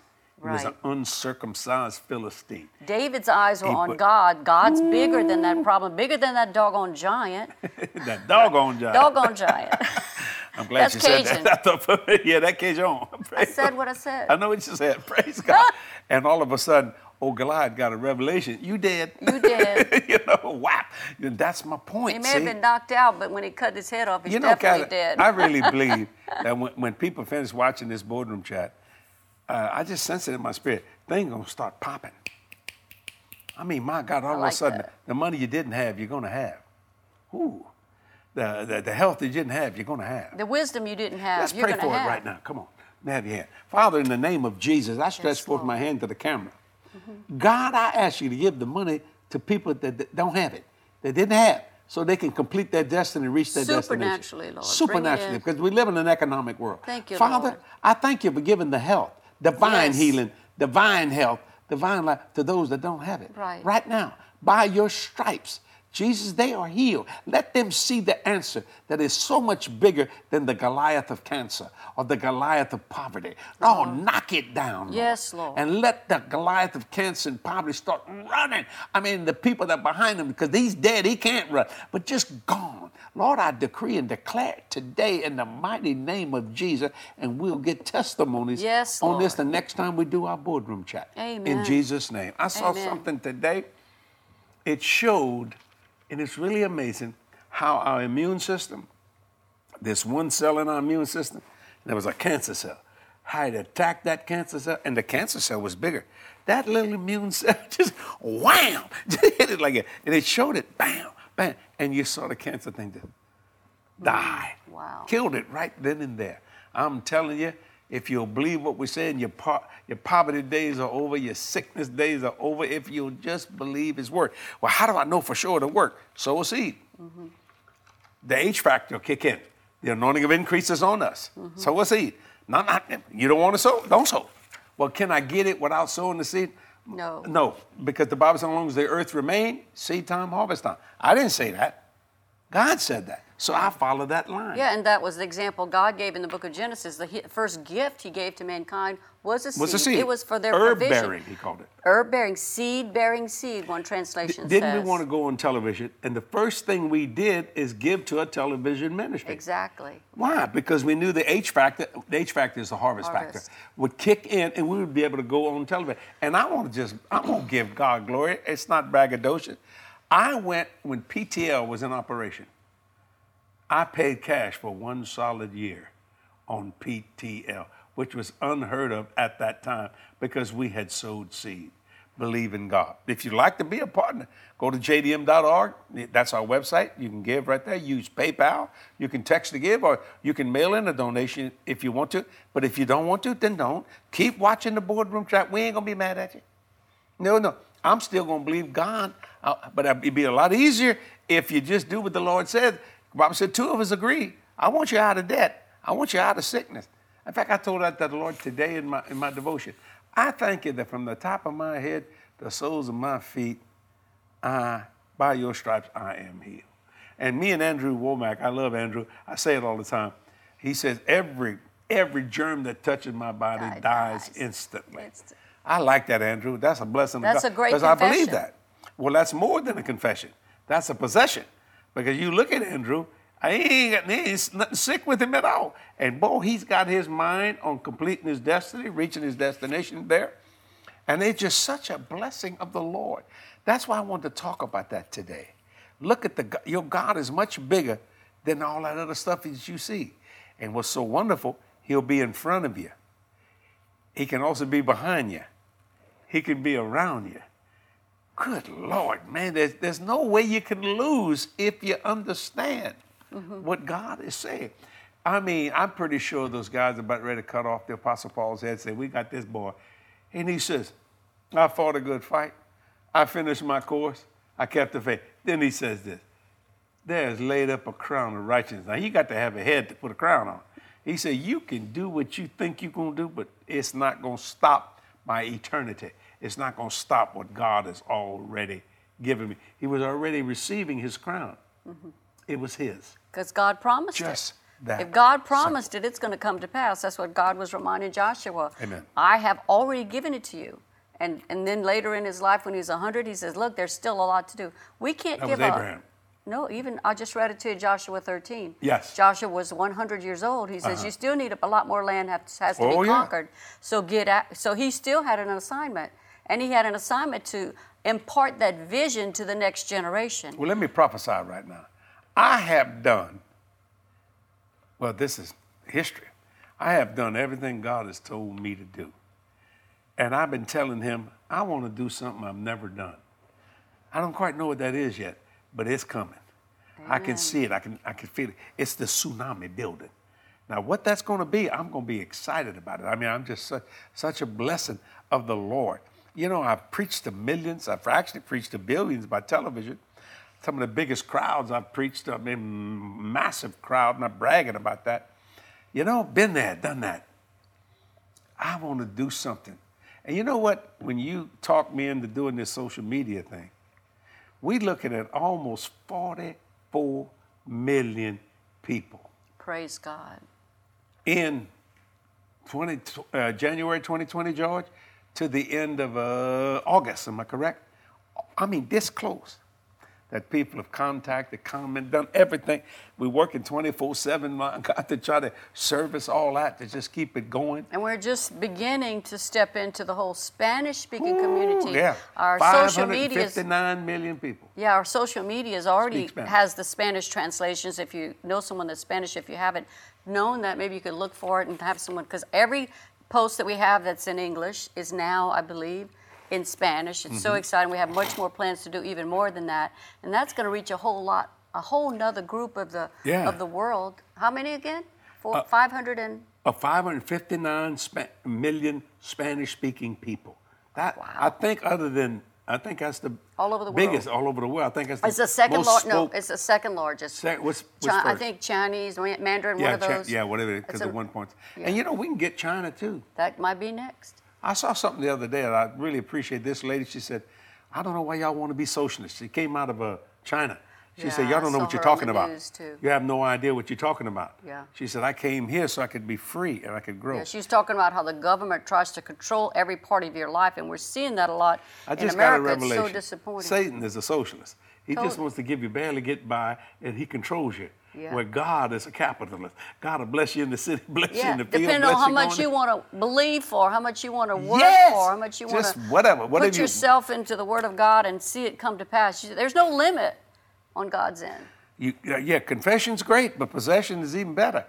He was an uncircumcised Philistine. David's eyes were He on put- God. God's bigger than that problem, bigger than that doggone giant. that doggone job. Doggone giant. I'm glad That's you said that. I thought, yeah, that Cajun. I said what I said. I know what you said. Praise God. and all of a sudden, oh, Goliath got a revelation. You dead. You dead. you know, whap. That's my point. He may see? have been knocked out, but when he cut his head off, he's you know, definitely dead. I really believe that when, when people finish watching this boardroom chat, uh, I just sense it in my spirit. Things gonna start popping. I mean, my God, all of a sudden, that. the money you didn't have, you're gonna have. Ooh, the, the, the health you didn't have, you're gonna have. the wisdom you didn't have, Let's pray for to it right now. Come on. Have your hand. Father, in the name of Jesus, I stretch Yes, forth Lord. my hand to the camera. God, I ask you to give the money to people that, that don't have it, that didn't have, so they can complete their destiny, reach their destination. Supernaturally, Lord. Supernaturally, because we live in an economic world. Thank you, Father, Lord. I thank you for giving the health, divine Yes. healing, divine health, divine life to those that don't have it. Right. Right now, by your stripes, Jesus, they are healed. Let them see the answer that is so much bigger than the Goliath of cancer or the Goliath of poverty. No, uh-huh. knock it down. Lord. Yes, Lord. And let the Goliath of cancer and poverty start running. I mean, the people that are behind him, because he's dead, he can't run, but just gone. Lord, I decree and declare today in the mighty name of Jesus, and we'll get testimonies Yes, on this the next time we do our boardroom chat. Amen. In Jesus' name. I saw Amen. something today. It showed, and it's really amazing, how our immune system, this one cell in our immune system, there was a cancer cell. I had attacked that cancer cell, and the cancer cell was bigger. That little immune cell just wham, just hit it like it, and it showed it, bam, bam, and you saw the cancer thing just die. Wow. Killed it right then and there. I'm telling you, if you'll believe what we're saying, your, po- your poverty days are over, your sickness days are over, if you'll just believe His word. Well, how do I know for sure it'll work? Sow a seed. Mm-hmm. The H factor will kick in. The anointing of increase is on us. Mm-hmm. Sow a seed. Not, not, you don't want to sow? Don't sow. Well, can I get it without sowing the seed? No. No, because the Bible says, as long as the earth remain, seed time, harvest time. I didn't say that. God said that. So I follow that line. Yeah, and that was the example God gave in the book of Genesis. The he- first gift He gave to mankind was a seed. Was a seed. It was for their Herb provision. bearing, he called it. Herb bearing, seed bearing seed. One translation Didn't says. we want to go on television? And the first thing we did is give to a television ministry. Exactly. Why? Because we knew the H factor, the H factor is the harvest, Harvest. factor, would kick in and we would be able to go on television. And I want to just, I'm going to give God glory. It's not braggadocious. I went when PTL was in operation. I paid cash for one solid year on PTL, which was unheard of at that time because we had sowed seed. Believe in God. If you'd like to be a partner, go to jdm.org. That's our website. You can give right there. Use PayPal. You can text to give, or you can mail in a donation if you want to. But if you don't want to, then don't. Keep watching the boardroom chat. We ain't gonna be mad at you. No, no. I'm still going to believe God. But it'd be a lot easier if you just do what the Lord said. Bible said two of us agree. I want you out of debt. I want you out of sickness. In fact, I told that to the Lord today in my, in my devotion. I thank you that from the top of my head, the soles of my feet, I, by your stripes, I am healed. And me and Andrew Wommack, I love Andrew. I say it all the time. He says every every germ that touches my body Die- dies, dies. instantly. Instant. I like that, Andrew. That's a blessing. That's a great Because I believe that. Well, that's more than a confession. That's a possession. Because you look at Andrew, I ain't got nothing sick with him at all. And boy, he's got his mind on completing his destiny, reaching his destination there. And it's just such a blessing of the Lord. That's why I wanted to talk about that today. Look at the your God is much bigger than all that other stuff that you see. And what's so wonderful, he'll be in front of you. He can also be behind you. He can be around you. Good Lord, man, there's, there's no way you can lose if you understand mm-hmm. what God is saying. I mean, I'm pretty sure those guys are about ready to cut off the Apostle Paul's head, and say, We got this boy. And he says, I fought a good fight. I finished my course. I kept the faith. Then he says this there's laid up a crown of righteousness. Now, you got to have a head to put a crown on. He said, You can do what you think you're going to do, but it's not going to stop my eternity. It's not going to stop what God has already given me. He was already receiving his crown, mm-hmm. it was his. Because God promised Just it. that If God promised it, it's going to come to pass. That's what God was reminding Joshua. Amen. I have already given it to you. And, and then later in his life, when he was 100, he says, Look, there's still a lot to do. We can't That was give up. Abraham. No, even I just read it to you, Joshua 13. Yes. Joshua was 100 years old. He says, uh-huh. You still need a, lot more land has, has to Oh, be yeah. conquered. So get at, So he still had an assignment. And he had an assignment to impart that vision to the next generation. Well, let me prophesy right now. I have done, well, this is history. I have done everything God has told me to do. And I've been telling him, I want to do something I've never done. I don't quite know what that is yet, but it's coming. I can see it. I can, I can feel it. It's the tsunami building. Now, what that's going to be, I'm going to be excited about it. I mean, I'm just such, such a blessing of the Lord. You know, I've preached to millions. I've actually preached to billions by television. Some of the biggest crowds I've preached to, I mean, massive crowd, not bragging about that. You know, been there, done that. I want to do something. And you know what? When you talk me into doing this social media thing, we're looking at almost 44 million people Praise God. in 20, uh, January 2020, George, to the end of uh, August. Am I correct? I mean, this close. that people have contacted, commented, done everything. We're working 24 7, my God, to try to service all that, to just keep it going. And we're just beginning to step into the whole Spanish speaking community. Yeah. Our social media is 559 million people. Yeah, our social media is already has the Spanish translations. If you know someone that's Spanish, if you haven't known that, maybe you could look for it and have someone because every post that we have that's in English is now, I believe, in Spanish. It's Mm-hmm. so exciting. We have much more plans to do even more than that, and that's going to reach a whole lot, a whole nother group of the Yeah. Uh, of the world. How many again? Four, five hundred and Of 559 Spa- million Spanish speaking people. That, I think, other than, I think that's the All over the biggest world. all over the world. I think that's the it's the second largest. No, it's the second largest. sec- what's, what's Chi- I think Chinese, Mandarin, yeah, one of Chi- those. yeah, whatever, because a- one point. yeah. And you know, we can get China too. That might be next. I saw something the other day and I really appreciate. This lady, she said, I don't know why y'all want to be socialist. She came out of uh, China. She said, Y'all don't know what you're talking about. You have no idea what you're talking about. Yeah. She said, I came here so I could be free and I could grow. Yeah, she's talking about how the government tries to control every part of your life, and we're seeing that a lot I in just got a America. It's so disappointing. Satan is a socialist. He just wants to give you barely get by, and he controls you. Yeah. Where God is a capitalist. God will bless you in the city, bless you in the field, depending on how you much you want to believe for, how much you want to work Yes! for, how much you want Just to whatever, whatever put you- yourself into the Word of God and see it come to pass. There's no limit on God's end. You, yeah, confession's great, but possession is even better.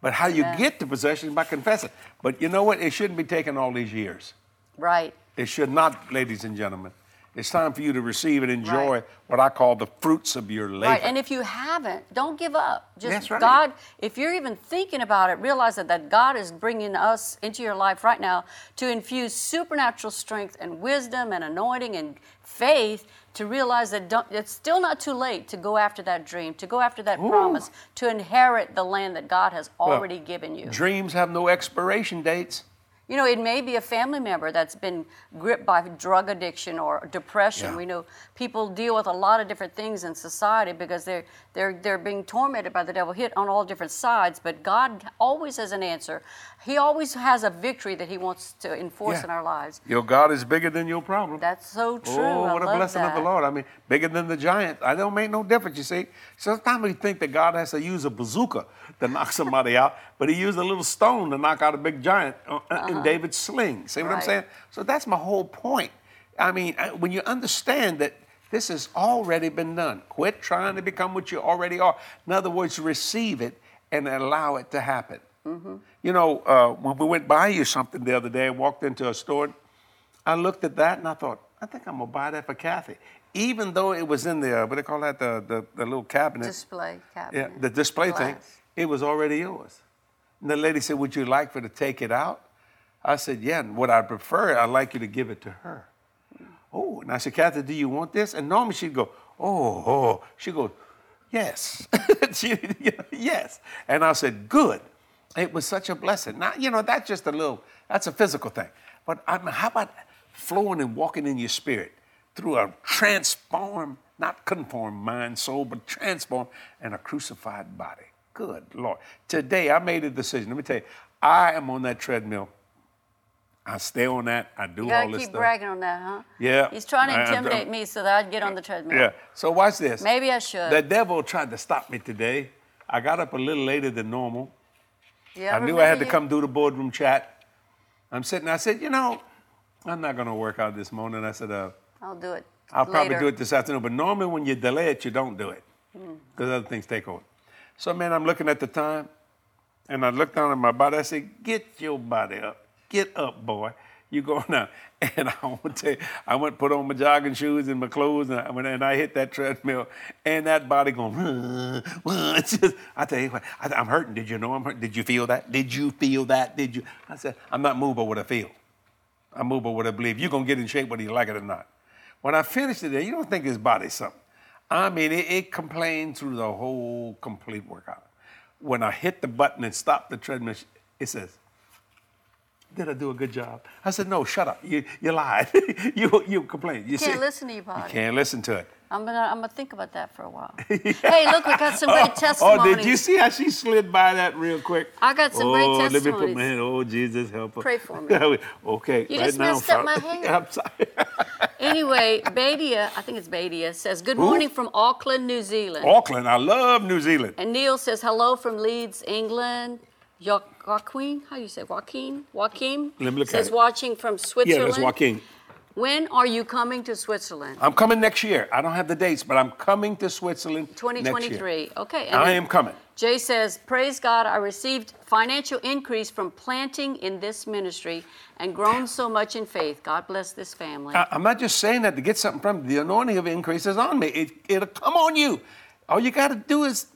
But how you get to possession is by confessing. But you know what? It shouldn't be taking all these years. Right. It should not, ladies and gentlemen. It's time for you to receive and enjoy Right. what I call the fruits of your labor. Right, and if you haven't, don't give up. Just That's right. God, if you're even thinking about it, realize that, that God is bringing us into your life right now to infuse supernatural strength and wisdom and anointing and faith to realize that don't, it's still not too late to go after that dream, to go after that promise, to inherit the land that God has Well, already given you. Dreams have no expiration dates. You know, it may be a family member that's been gripped by drug addiction or depression. Yeah. We know people deal with a lot of different things in society because they're they're they're being tormented by the devil, hit on all different sides. But God always has an answer. He always has a victory that He wants to enforce Yeah. in our lives. Your God is bigger than your problem. That's so oh, true. Oh, I what a blessing of the. Lord. I mean, bigger than the giant. I don't make no difference, you see. Sometimes we think that God has to use a bazooka to knock somebody out, but he used a little stone to knock out a big giant uh, uh, uh. Uh, in David's sling. See what I'm Uh-huh. Saying? So that's my whole point. I mean, when you understand that this has already been done, quit trying to become what you already are. In other words, receive it and allow it to happen. Mm-hmm. You know, uh, when we went by you something the other day, I walked into a store, I looked at that and I thought, I think I'm gonna buy that for Kathy. Even though it was in the, uh, what do they call that, the, the, the little cabinet. Display cabinet. yeah, the display thing, it was already yours. And the lady said, Would you like for her to take it out? I said, Yeah, and what I prefer, I'd like you to give it to her. Oh, and I said, Kathy, do you want this? And normally she'd go, Oh, oh. She goes, Yes. she, yes. And I said, Good. It was such a blessing. Now, you know, that's just a little, that's a physical thing. But I mean, how about flowing and walking in your spirit through a transformed, not conformed mind, soul, but transformed and a crucified body? Good Lord. Today I made a decision. Let me tell you, I am on that treadmill. I stay on that. I do You all this keep stuff. bragging on that, huh? Yeah. He's trying to I- intimidate me so that I'd get on the treadmill. Yeah. So watch this. Maybe I should. The devil tried to stop me today. I got up a little later than normal. Yeah, I knew I had to come do the boardroom chat. I'm sitting. I said, you know, I'm not going to work out this morning. I said, uh, I'll do it. I'll probably do it this afternoon. But normally when you delay it, you don't do it Hmm. because other things take over. So man, I'm looking at the time, and I looked down at my body. I said, get your body up. Get up, boy. You going now? And I want to I went put on my jogging shoes and my clothes, and I went and I hit that treadmill, and that body going. It's just, I tell you what, I, I'm hurting. Did you know I'm hurting? Did you feel that? Did you feel that? Did you? I said, I'm not moved by what I feel. I move by what I believe. You're gonna get in shape whether you like it or not. When I finished it, there, you don't think his body's something. I mean, it, it complained through the whole complete workout. When I hit the button and stopped the treadmill, it says, "Did I do a good job?" I said, "No, shut up. You you lied. you you complained. You Can't see- listen to your You body. can't listen to it." I'm gonna I'm gonna think about that for a while. hey, look, we got some great testimonies. Oh, oh, did you see how she slid by that real quick? I got some great oh, let me put my hand. Oh, Jesus, help her. Pray for me. okay, You right just now. messed up my hair. I'm sorry. Anyway, Badia, I think it's Badia, says, Good morning from Auckland, New Zealand. Auckland, I love New Zealand. And Neil says, Hello from Leeds, England. Jo- Joaquin, how do you say Joaquin? Joaquin Let me look says at it. watching from Switzerland. Yeah, Switzerland. that's Joaquin. When are you coming to Switzerland? I'm coming next year. I don't have the dates, but I'm coming to Switzerland next year. 2023. Okay. and I then am coming. Jay says, Praise God, I received financial increase from planting in this ministry and grown so much in faith. God bless this family. I, I'm not just saying that to get something from the anointing of increase is on me. It, it'll come on you. All you got to do is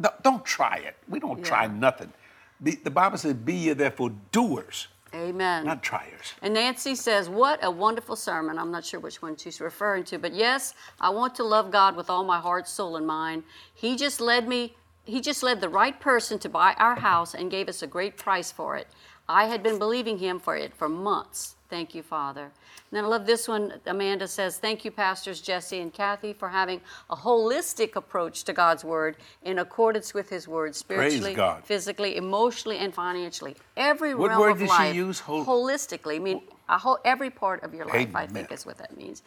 don't, don't try it. We don't try nothing. The, the Bible says, "Be ye therefore doers, Amen. not triers." And Nancy says, What a wonderful sermon. I'm not sure which one she's referring to, but yes, I want to love God with all my heart, soul, and mind. He just led me, He just led the right person to buy our house and gave us a great price for it. I had been believing Him for it for months. Thank you, Father. And then I love this one. Amanda says, Thank you, Pastors Jesse and Kathy, for having a holistic approach to God's Word in accordance with His Word, spiritually, God. physically, emotionally, and financially. Every What realm word of did she life, use? Hol- holistically. I mean, a whole, every part of your life, I think, is what that means.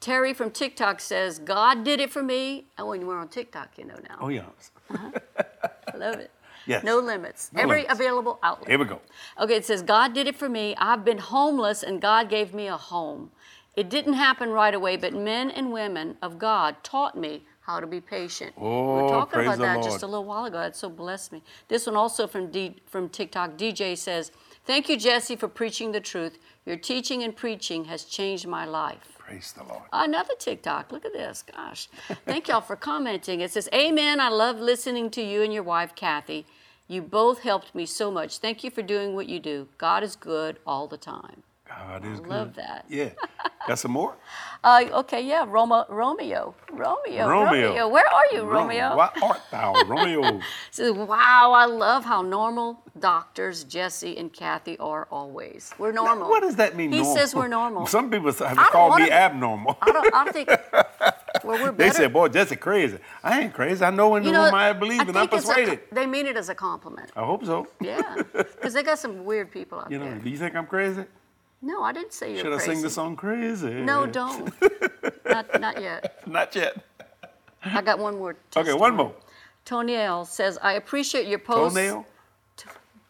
Terry from TikTok says, God did it for me. Oh, and when we're on TikTok, you know now. Oh yeah. I love it. Yes. No limits. No every limits. available outlet. Here we go. Okay, it says, God did it for me. I've been homeless and God gave me a home. It didn't happen right away, but men and women of God taught me how to be patient. we Oh, were talking about that Lord. just a little while ago. That so blessed me. This one also from D, from TikTok. DJ says, Thank you, Jesse, for preaching the truth. Your teaching and preaching has changed my life. Praise the Lord. Another TikTok. Look at this. Gosh. Thank y'all for commenting. It says, Amen. I love listening to you and your wife, Kathy. You both helped me so much. Thank you for doing what you do. God is good all the time. God is good. love that. Yeah. Got some more? Uh, okay, yeah, Roma, Romeo. Romeo. Romeo. Where are you, Romeo? What art thou, Romeo? Wow, I love how normal doctors Jesse and Kathy are always. We're normal. What does that mean? He normal? says we're normal. Some people have I call me abnormal. I don't, I don't think. Well, we're They said, "Boy, Jesse crazy." I ain't crazy. I know when you the know, whom I believe, and I'm it's a- persuaded. they mean it as a compliment. I hope so. Yeah, because they got some weird people out You know, there. do you think I'm crazy? No, I didn't say you're Should I sing the song "Crazy"? No, don't. not, not yet. Not yet. I got one more. Okay, one more. Toniel says, I appreciate your post. Toenail.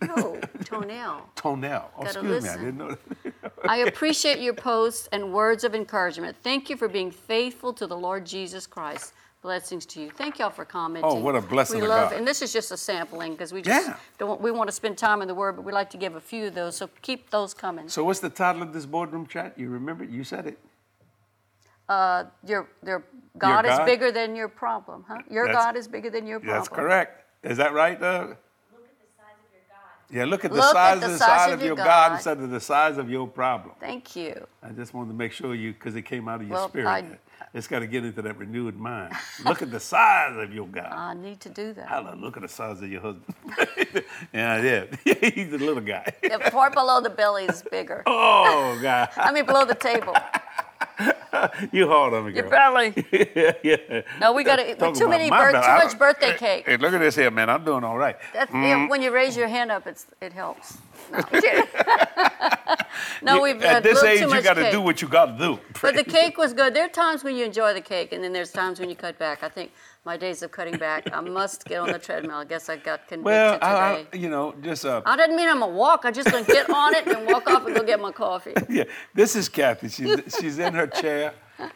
No, toenail. Toenail. Oh, excuse me, I didn't know. That. I appreciate your posts and words of encouragement. Thank you for being faithful to the Lord Jesus Christ. Blessings to you. Thank y'all for commenting. Oh, what a blessing We love, God. and this is just a sampling because we just Yeah. don't. We want to spend time in the Word, but we like to give a few of those. So keep those coming. So, what's the title of this boardroom chat? You remember? it? You said it. Uh, your, your God, is God? bigger than your problem, huh? Your That's- God is bigger than your problem. That's correct. Is that right, Doug? Yeah, look at the Look at size the of the size size of your God God. instead of the size of your problem. Thank you. I just wanted to make sure you, because it came out of your Well, spirit. I- it's got to get into that renewed mind. Look at the size of your God. I need to do that. Hallelujah. Look at the size of your husband. yeah, yeah. He's a little guy. The part below the belly is bigger. Oh, God. I mean, below the table. You hard on me, Your girl. belly. yeah, yeah. No, we got to too many birth, belly. too much birthday cake. Hey, look at this here, man. I'm doing all right. That's, yeah, mm. when you raise your hand up, it's it helps. No, no we've At this age, you got to do what you got to do. But the cake was good. There are times when you enjoy the cake, and then there's times when you cut back. I think my days of cutting back, I must get on the treadmill. I guess I got convicted well, today. I, I, you know, just uh, I didn't mean I'm gonna walk. I just gonna get on it and walk off and go get my coffee. yeah. This is Kathy. She's she's in her chair.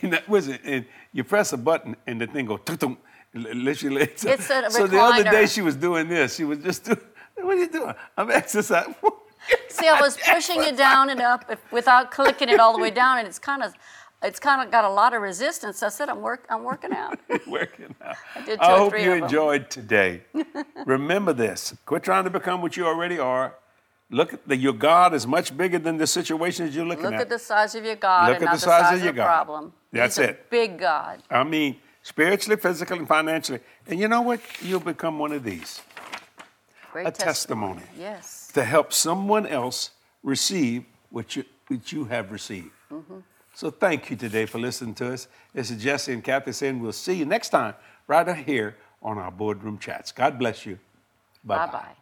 And that was it. And you press a button, and the thing goes. tum Literally. So, It's a so the other day she was doing this. She was just doing. What are you doing? I'm exercising. See, I was pushing it down and up without clicking it all the way down, and it's kind of, it's kind of got a lot of resistance. I said, I'm work, I'm working out. working out. I, did or hope you enjoyed today. Remember this. Quit trying to become what you already are. Look at the, your God is much bigger than the situations you're looking Look at. Look at the size of your God Look and at not the size of of your God. problem. That's He's it. big God. I mean, spiritually, physically, and financially. And you know what? You'll become one of these Great a testimony Yes. to help someone else receive what you, what you have received. Mm-hmm. So thank you today for listening to us. This is Jesse and Kathy saying we'll see you next time right here on our boardroom chats. God bless you. Bye bye.